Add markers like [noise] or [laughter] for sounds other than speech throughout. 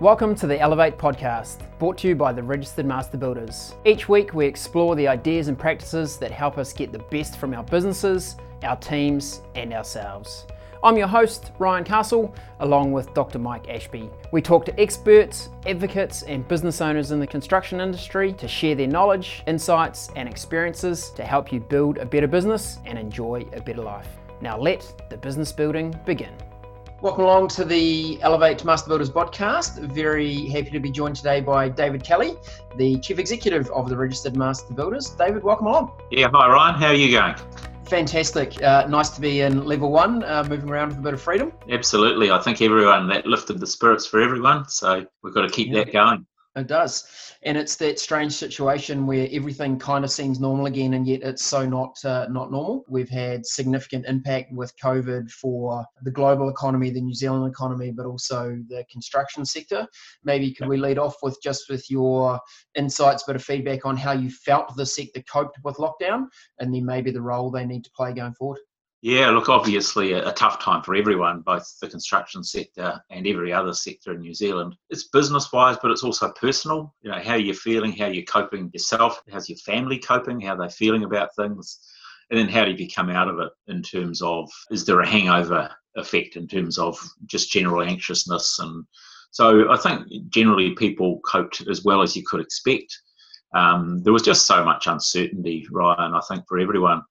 Welcome to the Elevate podcast, brought to you by the Registered Master Builders. Each week, we explore the ideas and practices that help us get the best from our businesses, our teams, and ourselves. I'm your host, Ryan Castle, along with Dr. Mike Ashby. We talk to experts, advocates, and business owners in the construction industry to share their knowledge, insights, and experiences to help you build a better business and enjoy a better life. Now, let the business building begin. Welcome along to the Elevate Master Builders podcast. Very happy to be joined today by David Kelly, the Chief Executive of the Registered Master Builders. David, welcome along. Yeah, hi Ryan, how are you going? Fantastic. Uh, nice to be in level one, uh, moving around with a bit of freedom. Absolutely. I think everyone that lifted the spirits for everyone. So we've got to keep yeah. that going. It does. And it's that strange situation where everything kind of seems normal again, and yet it's so not uh, not normal. We've had significant impact with COVID for the global economy, the New Zealand economy, but also the construction sector. Maybe could we lead off with just with your insights, bit of feedback on how you felt the sector coped with lockdown, and then maybe the role they need to play going forward. Yeah, look, obviously a, a, tough time for everyone, both the construction sector and every other sector in New Zealand. It's business wise, but it's also personal. You know, how you're feeling, how you're coping yourself, how's your family coping, how they're feeling about things, and then how do you come out of it in terms of is there a hangover effect in terms of just general anxiousness and so I think generally people coped as well as you could expect. Um, there was just so much uncertainty, Ryan, I think, for everyone.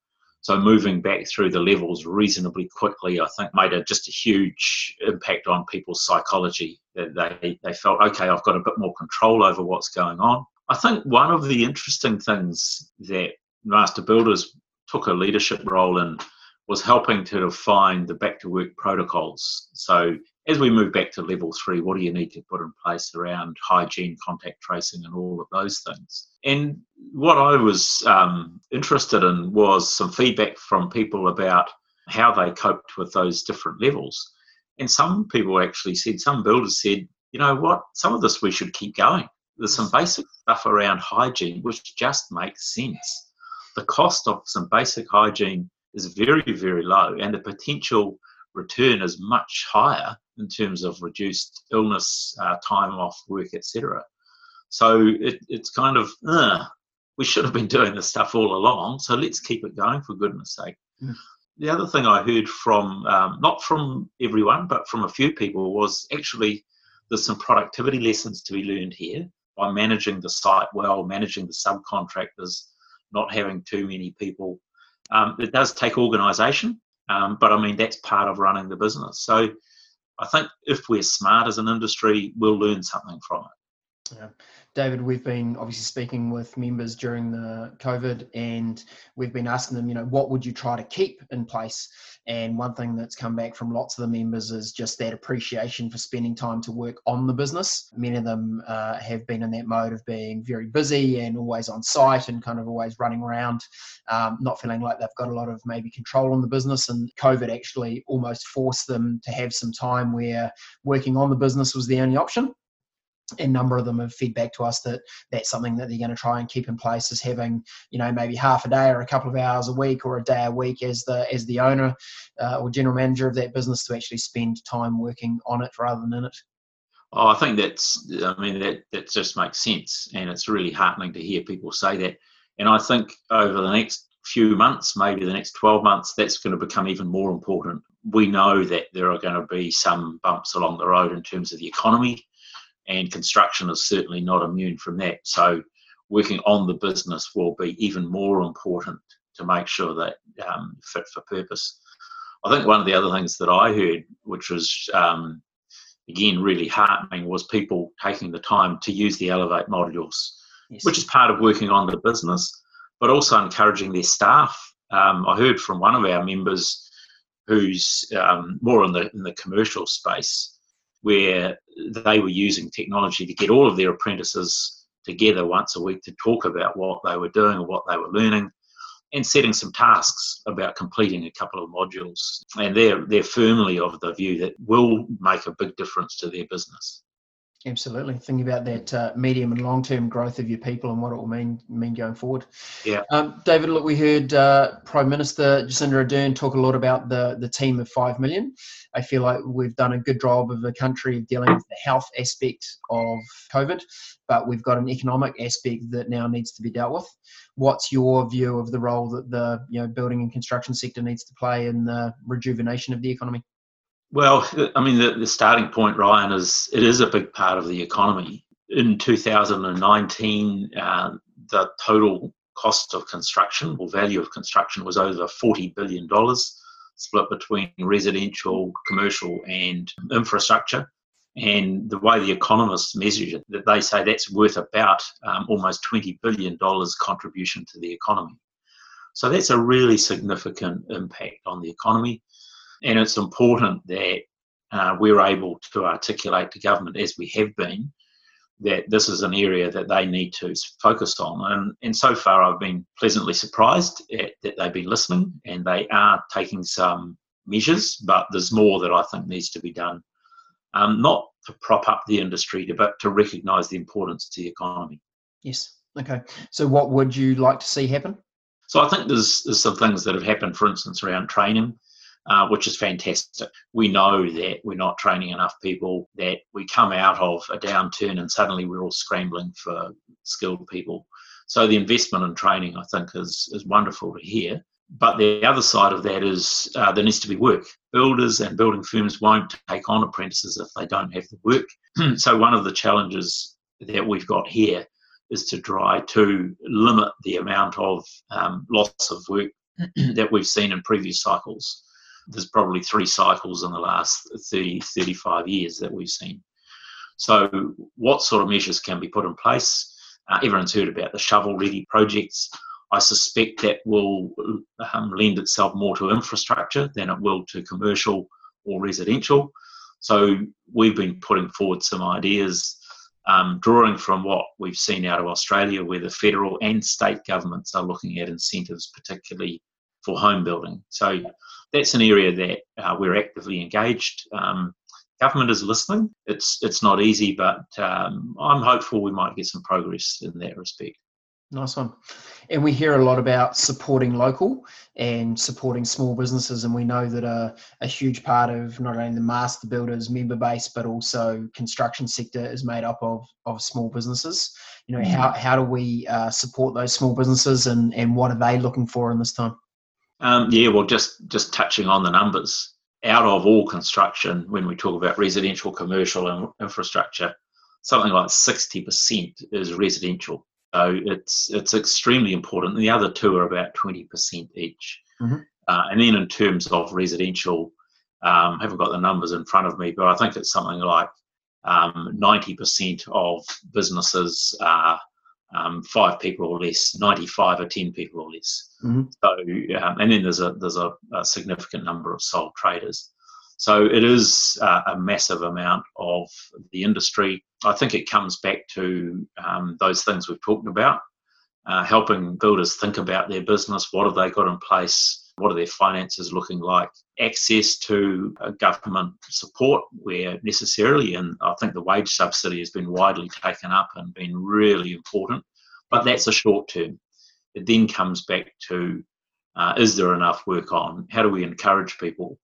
So moving back through the levels reasonably quickly, I think, made a, just a huge impact on people's psychology. They, they felt, okay, I've got a bit more control over what's going on. I think one of the interesting things that Master Builders took a leadership role in was helping to define the back to work protocols. So as we move back to level three, what do you need to put in place around hygiene, contact tracing, and all of those things? And what I was um, interested in was some feedback from people about how they coped with those different levels. And some people actually said, some builders said, you know what, some of this we should keep going. There's some basic stuff around hygiene which just makes sense. The cost of some basic hygiene is very, very low, and the potential return is much higher in terms of reduced illness, uh, time off work, etc. So it, it's kind of, uh, we should have been doing this stuff all along, so let's keep it going for goodness sake. Mm. The other thing I heard from, um, not from everyone, but from a few people was actually there's some productivity lessons to be learned here by managing the site well, managing the subcontractors, not having too many people. Um, it does take organisation, um, but I mean, that's part of running the business. So I think if we're smart as an industry, we'll learn something from it. Yeah. David, we've been obviously speaking with members during the COVID and we've been asking them, you know, what would you try to keep in place? And one thing that's come back from lots of the members is just that appreciation for spending time to work on the business. Many of them uh, have been in that mode of being very busy and always on site and kind of always running around, um, not feeling like they've got a lot of maybe control on the business. And COVID actually almost forced them to have some time where working on the business was the only option a number of them have feedback to us that that's something that they're going to try and keep in place is having you know maybe half a day or a couple of hours a week or a day a week as the as the owner uh, or general manager of that business to actually spend time working on it rather than in it. Oh i think that's i mean that that just makes sense and it's really heartening to hear people say that. And i think over the next few months maybe the next 12 months that's going to become even more important. We know that there are going to be some bumps along the road in terms of the economy and construction is certainly not immune from that. So, working on the business will be even more important to make sure that um, fit for purpose. I think one of the other things that I heard, which was um, again really heartening, was people taking the time to use the Elevate modules, yes. which is part of working on the business, but also encouraging their staff. Um, I heard from one of our members who's um, more in the in the commercial space where they were using technology to get all of their apprentices together once a week to talk about what they were doing or what they were learning and setting some tasks about completing a couple of modules. And they're, they're firmly of the view that will make a big difference to their business. Absolutely, thinking about that uh, medium and long term growth of your people and what it will mean mean going forward. Yeah, um, David. Look, we heard uh, Prime Minister Jacinda Ardern talk a lot about the the team of five million. I feel like we've done a good job of the country of dealing with the health aspect of COVID, but we've got an economic aspect that now needs to be dealt with. What's your view of the role that the you know building and construction sector needs to play in the rejuvenation of the economy? Well, I mean, the, the starting point, Ryan, is it is a big part of the economy. In 2019, uh, the total cost of construction or value of construction was over $40 billion, split between residential, commercial, and infrastructure. And the way the economists measure it, that they say that's worth about um, almost $20 billion contribution to the economy. So that's a really significant impact on the economy. And it's important that uh, we're able to articulate to government, as we have been, that this is an area that they need to focus on. And, and so far, I've been pleasantly surprised at, that they've been listening and they are taking some measures, but there's more that I think needs to be done. Um, not to prop up the industry, but to recognise the importance to the economy. Yes. Okay. So, what would you like to see happen? So, I think there's there's some things that have happened, for instance, around training uh, which is fantastic. We know that we're not training enough people, that we come out of a downturn and suddenly we're all scrambling for skilled people. So the investment in training, I think, is, is wonderful to hear. But the other side of that is uh, there needs to be work. Builders and building firms won't take on apprentices if they don't have the work. [clears throat] so one of the challenges that we've got here is to try to limit the amount of um, loss of work [clears throat] that we've seen in previous cycles there's probably three cycles in the last 30, 35 years that we've seen. So, what sort of measures can be put in place? Uh, everyone's heard about the shovel ready projects. I suspect that will um, lend itself more to infrastructure than it will to commercial or residential. So, we've been putting forward some ideas, um, drawing from what we've seen out of Australia, where the federal and state governments are looking at incentives, particularly for home building. So, that's an area that uh, we're actively engaged. Um, government is listening. It's it's not easy, but um, I'm hopeful we might get some progress in that respect. Nice one. And we hear a lot about supporting local and supporting small businesses, and we know that a, a huge part of not only the master builders member base, but also construction sector is made up of, of small businesses. You know, mm. how, how do we uh, support those small businesses and, and what are they looking for in this time? Um, yeah, well, just just touching on the numbers, out of all construction, when we talk about residential, commercial, and infrastructure, something like sixty percent is residential. So it's it's extremely important. The other two are about twenty percent each. Mm-hmm. Uh, and then in terms of residential, um, haven't got the numbers in front of me, but I think it's something like um, ninety percent of businesses are um, five people or less, 95 or 10 people or less. Mm-hmm. So, um, and then there's a there's a, a, significant number of sole traders. So it is uh, a massive amount of the industry. I think it comes back to um, those things we've talked about, uh, helping builders think about their business. What have they got in place? What are their finances looking like? Access to uh, government support where necessarily, and I think the wage subsidy has been widely taken up and been really important, but that's a short term. It then comes back to uh, is there enough work on? How do we encourage people?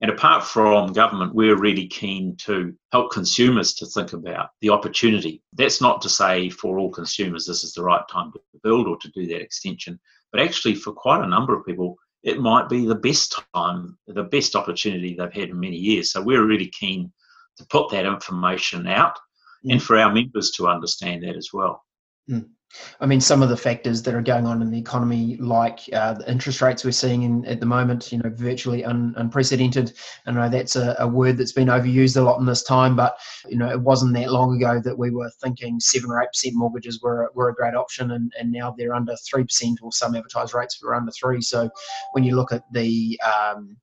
And apart from government, we're really keen to help consumers to think about the opportunity. That's not to say for all consumers this is the right time to build or to do that extension, but actually for quite a number of people, it might be the best time, the best opportunity they've had in many years. So we're really keen to put that information out mm. and for our members to understand that as well. Mm. I mean, some of the factors that are going on in the economy, like uh, the interest rates we're seeing in, at the moment, you know, virtually un, unprecedented. I know that's a, a, word that's been overused a lot in this time, but you know, it wasn't that long ago that we were thinking seven or eight percent mortgages were were a great option, and, and now they're under three percent, or some advertised rates were under three. So when you look at the um,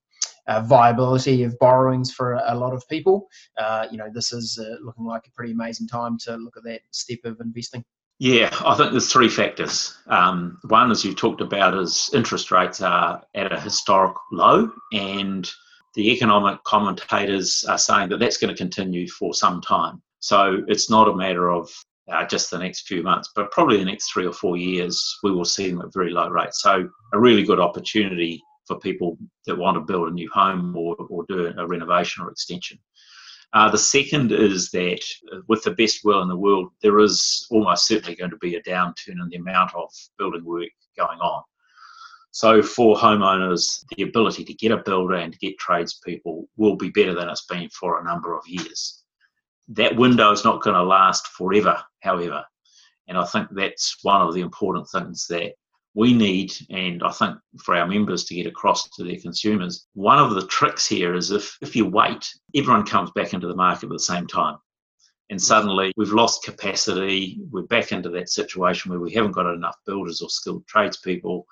uh, viability of borrowings for a, a lot of people. Uh, you know, this is uh, looking like a pretty amazing time to look at that step of investing. Yeah, I think there's three factors. Um, one, as you talked about, is interest rates are at a historic low, and the economic commentators are saying that that's going to continue for some time. So it's not a matter of uh, just the next few months, but probably the next three or four years, we will see them at very low rates. So a really good opportunity for people that want to build a new home or, or do a renovation or extension. Uh, the second is that, uh, with the best will in the world, there is almost certainly going to be a downturn in the amount of building work going on. So, for homeowners, the ability to get a builder and to get tradespeople will be better than it's been for a number of years. That window is not going to last forever, however. And I think that's one of the important things that we need, and I think for our members to get across to their consumers, one of the tricks here is if, if you wait, everyone comes back into the market at the same time. And suddenly we've lost capacity, we're back into that situation where we haven't got enough builders or skilled tradespeople,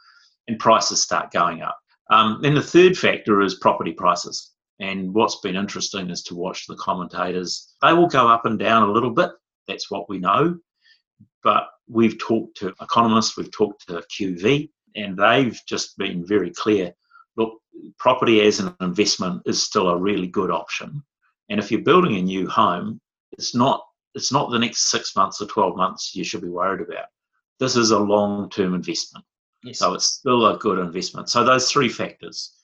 and prices start going up. Um, then the third factor is property prices. And what's been interesting is to watch the commentators. They will go up and down a little bit. That's what we know. But we've talked to economists, we've talked to QV, and they've just been very clear. Look, property as an investment is still a really good option. And if you're building a new home, it's not it's not the next six months or 12 months you should be worried about. This is a long term investment. Yes. So it's still a good investment. So those three factors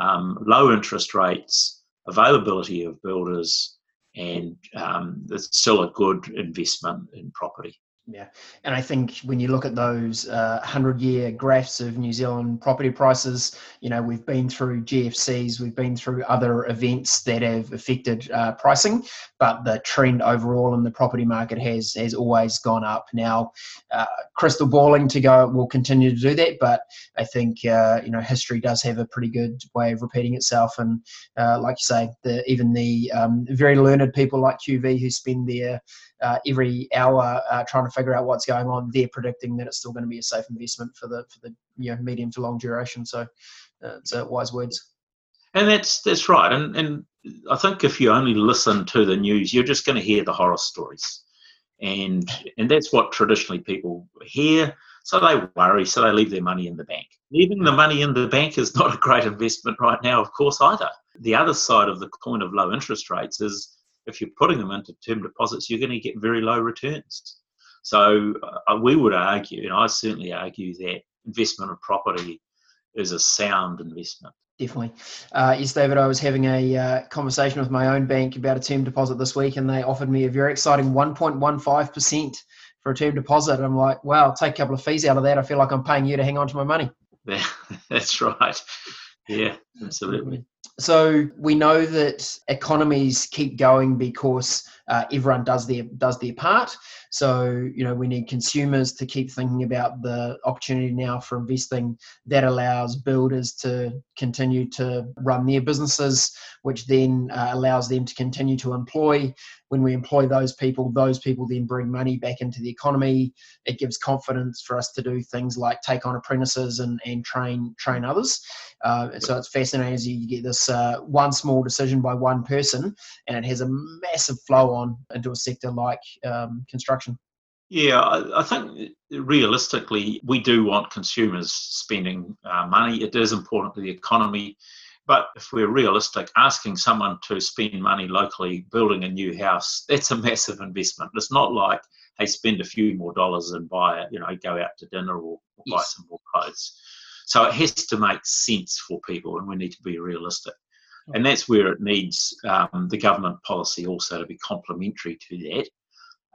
um, low interest rates, availability of builders, and um, it's still a good investment in property. Yeah, and I think when you look at those uh, hundred-year graphs of New Zealand property prices, you know we've been through GFCs, we've been through other events that have affected uh, pricing, but the trend overall in the property market has has always gone up. Now, uh, crystal balling to go will continue to do that, but I think uh, you know history does have a pretty good way of repeating itself, and uh, like you say, the, even the um, very learned people like QV who spend their uh, every hour uh, trying to figure out what's going on, they're predicting that it's still going to be a safe investment for the for the you know medium to long duration. So uh, uh, wise words. And that's that's right. And and I think if you only listen to the news, you're just going to hear the horror stories, and and that's what traditionally people hear. So they worry, so they leave their money in the bank. Leaving the money in the bank is not a great investment right now, of course, either. The other side of the coin of low interest rates is if you're putting them into term deposits, you're going to get very low returns. So uh, we would argue, and I certainly argue that investment in property is a sound investment. Definitely. Uh, yes, David, I was having a uh, conversation with my own bank about a term deposit this week, and they offered me a very exciting 1.15% for a term deposit. And I'm like, wow, I'll take a couple of fees out of that. I feel like I'm paying you to hang on to my money. Yeah, [laughs] That's right. Yeah, absolutely. So we know that economies keep going because uh, everyone does their does their part. So you know we need consumers to keep thinking about the opportunity now for investing that allows builders to continue to run their businesses, which then uh, allows them to continue to employ. When we employ those people, those people then bring money back into the economy. It gives confidence for us to do things like take on apprentices and, and train train others. Uh, so it's fascinating as you get this uh, one small decision by one person, and it has a massive flow on into a sector like um, construction. Yeah, I, I, think realistically, we do want consumers spending uh, money. It is important to the economy. But if we're realistic, asking someone to spend money locally building a new house, that's a [laughs] massive investment. It's not like, hey, spend a few more dollars and buy, you know, go out to dinner or, or yes. buy some more clothes. So it has to make sense for people, and we need to be realistic. And that's where it needs um, the government policy also to be complementary to that.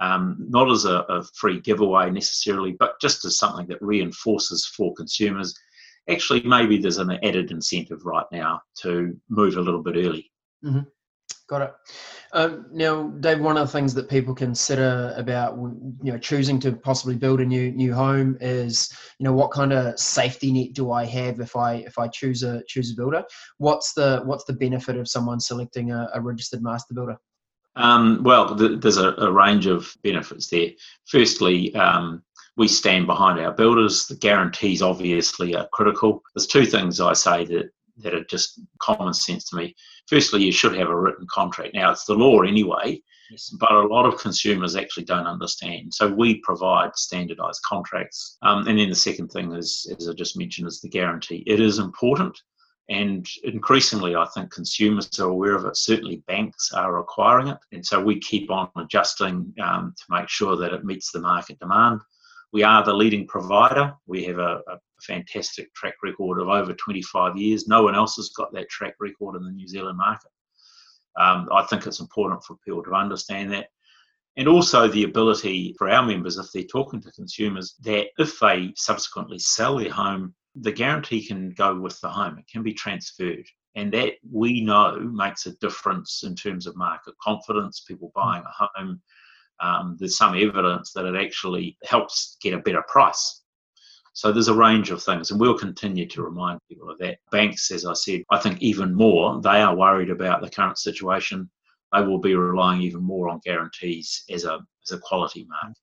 Um, not as a, a, free giveaway necessarily, but just as something that reinforces for consumers. Actually, maybe there's an added incentive right now to move a little bit early. Mm-hmm. Got it. Um, now, Dave, one of the things that people consider about you know choosing to possibly build a new new home is you know what kind of safety net do I have if I if I choose a choose a builder? What's the what's the benefit of someone selecting a, a registered master builder? Um, well, th- there's a, a, range of benefits there. Firstly, um, we stand behind our builders. The guarantees obviously are critical. There's two things I say that that are just common sense to me. Firstly, you should have a written contract. Now, it's the law anyway, yes. but a lot of consumers actually don't understand. So we provide standardized contracts. Um, and then the second thing is, as I just mentioned, is the guarantee. It is important. And increasingly, I think consumers are aware of it. Certainly, banks are requiring it. And so we keep on adjusting um, to make sure that it meets the market demand. We are the leading provider. We have a, a, a fantastic track record of over 25 years. No one else has got that track record in the New Zealand market. Um, I think it's important for people to understand that. And also the ability for our members, if they're talking to consumers, that if they subsequently sell their home, the guarantee can go with the home. It can be transferred. And that we know makes a difference in terms of market confidence, people buying a home. Um, there's some evidence that it actually helps get a better price. So there's a range of things, and we'll continue to remind people of that. Banks, as I said, I think even more, they are worried about the current situation. They will be relying even more on guarantees as a as a quality mark.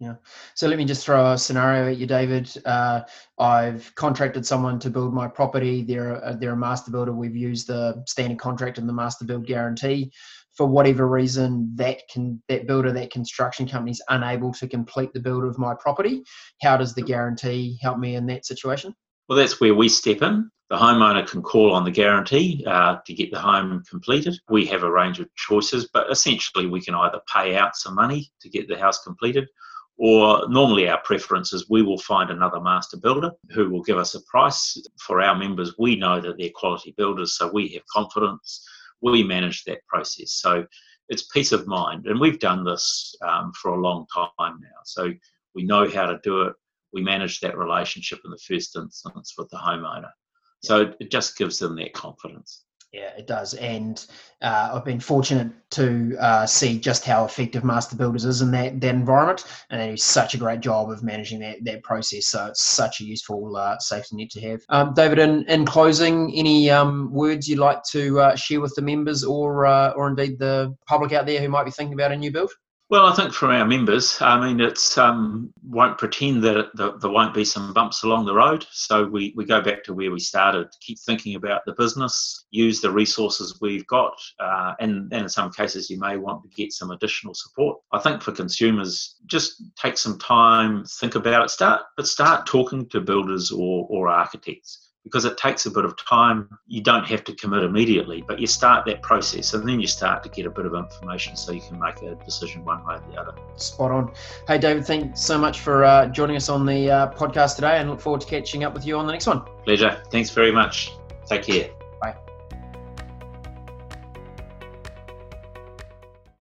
Yeah. So let me just throw a scenario at you, David. Uh, I've contracted someone to build my property. They're a, they're a master builder. We've used the standard contract and the master build guarantee. For whatever reason, that can that builder, that construction company is unable to complete the build of my property. How does the guarantee help me in that situation? Well, that's where we step in. The homeowner can call on the guarantee uh, to get the home completed. We have a range of choices, but essentially we can either pay out some money to get the house completed, or normally our preference is we will find another master builder who will give us a price for our members. We know that they're quality builders, so we have confidence. We manage that process. So it's peace of mind. And we've done this um, for a long time now. So we know how to do it. We manage that relationship in the first instance with the homeowner. So it just gives them that confidence. Yeah, it does. And uh, I've been fortunate to uh, see just how effective Master Builders is in that, that environment. And they do such a great job of managing that, that process. So it's such a useful uh, safety net to have. Um, David, in, in closing, any um, words you'd like to uh, share with the members or, uh, or indeed the public out there who might be thinking about a new build? Well, I think for our members, I mean, it's um, won't pretend that, that there won't be some bumps along the road. So we, we go back to where we started. Keep thinking about the business, use the resources we've got, uh, and, and in some cases you may want to get some additional support. I think for consumers, just take some time, think about it. Start, but start talking to builders or, or architects because it takes a bit of time. You don't have to commit immediately, but you start that process and then you start to get a bit of information so you can make a decision one way or the other. Spot on. Hey, David, thanks so much for uh, joining us on the uh, podcast today and look forward to catching up with you on the next one. Pleasure. Thanks very much. Take care.